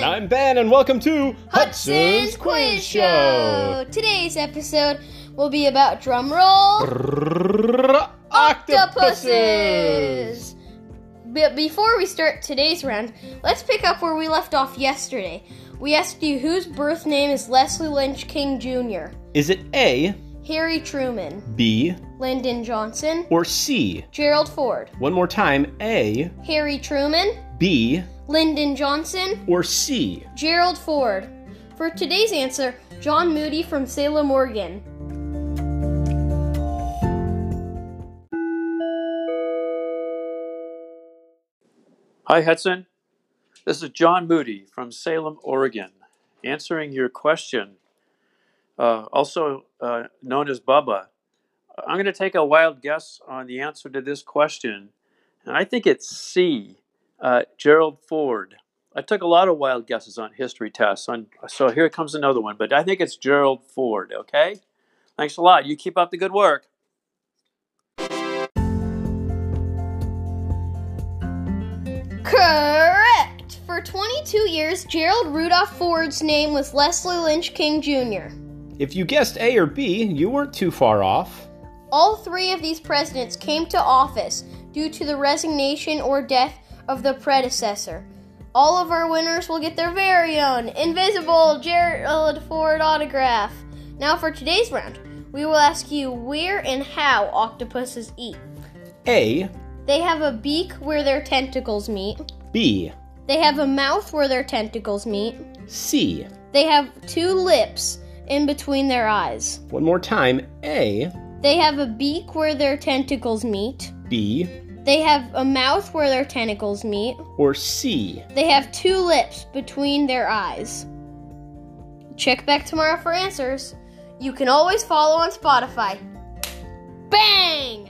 And I'm Ben, and welcome to Hudson's Quiz Show. Today's episode will be about drumroll octopuses. But before we start today's round, let's pick up where we left off yesterday. We asked you whose birth name is Leslie Lynch King Jr. Is it A, Harry Truman, B, Lyndon Johnson, or C? Gerald Ford, One more time A, Harry Truman, B, Lyndon Johnson, or C? Gerald Ford. For today's answer, John Moody from Salem, Oregon. Hi, Hudson. This is John Moody from Salem, Oregon, answering your question, uh, also uh, known as Bubba. I'm going to take a wild guess on the answer to this question, and I think it's C, uh, Gerald Ford. I took a lot of wild guesses on history tests, on, so here comes another one, but I think it's Gerald Ford, okay? Thanks a lot. You keep up the good work. Correct! For 22 years, Gerald Rudolph Ford's name was Leslie Lynch King Jr. If you guessed A or B, you weren't too far off. All three of these presidents came to office due to the resignation or death of the predecessor. All of our winners will get their very own invisible Gerald Ford autograph. Now, for today's round, we will ask you where and how octopuses eat. A, They have a beak where their tentacles meet. B, They have a mouth where their tentacles meet. C. They have two lips in between their eyes. One more time A, They have a beak where their tentacles meet. B, they have a mouth where their tentacles meet. Or C. They have two lips between their eyes. Check back tomorrow for answers. You can always follow on Spotify. Bang!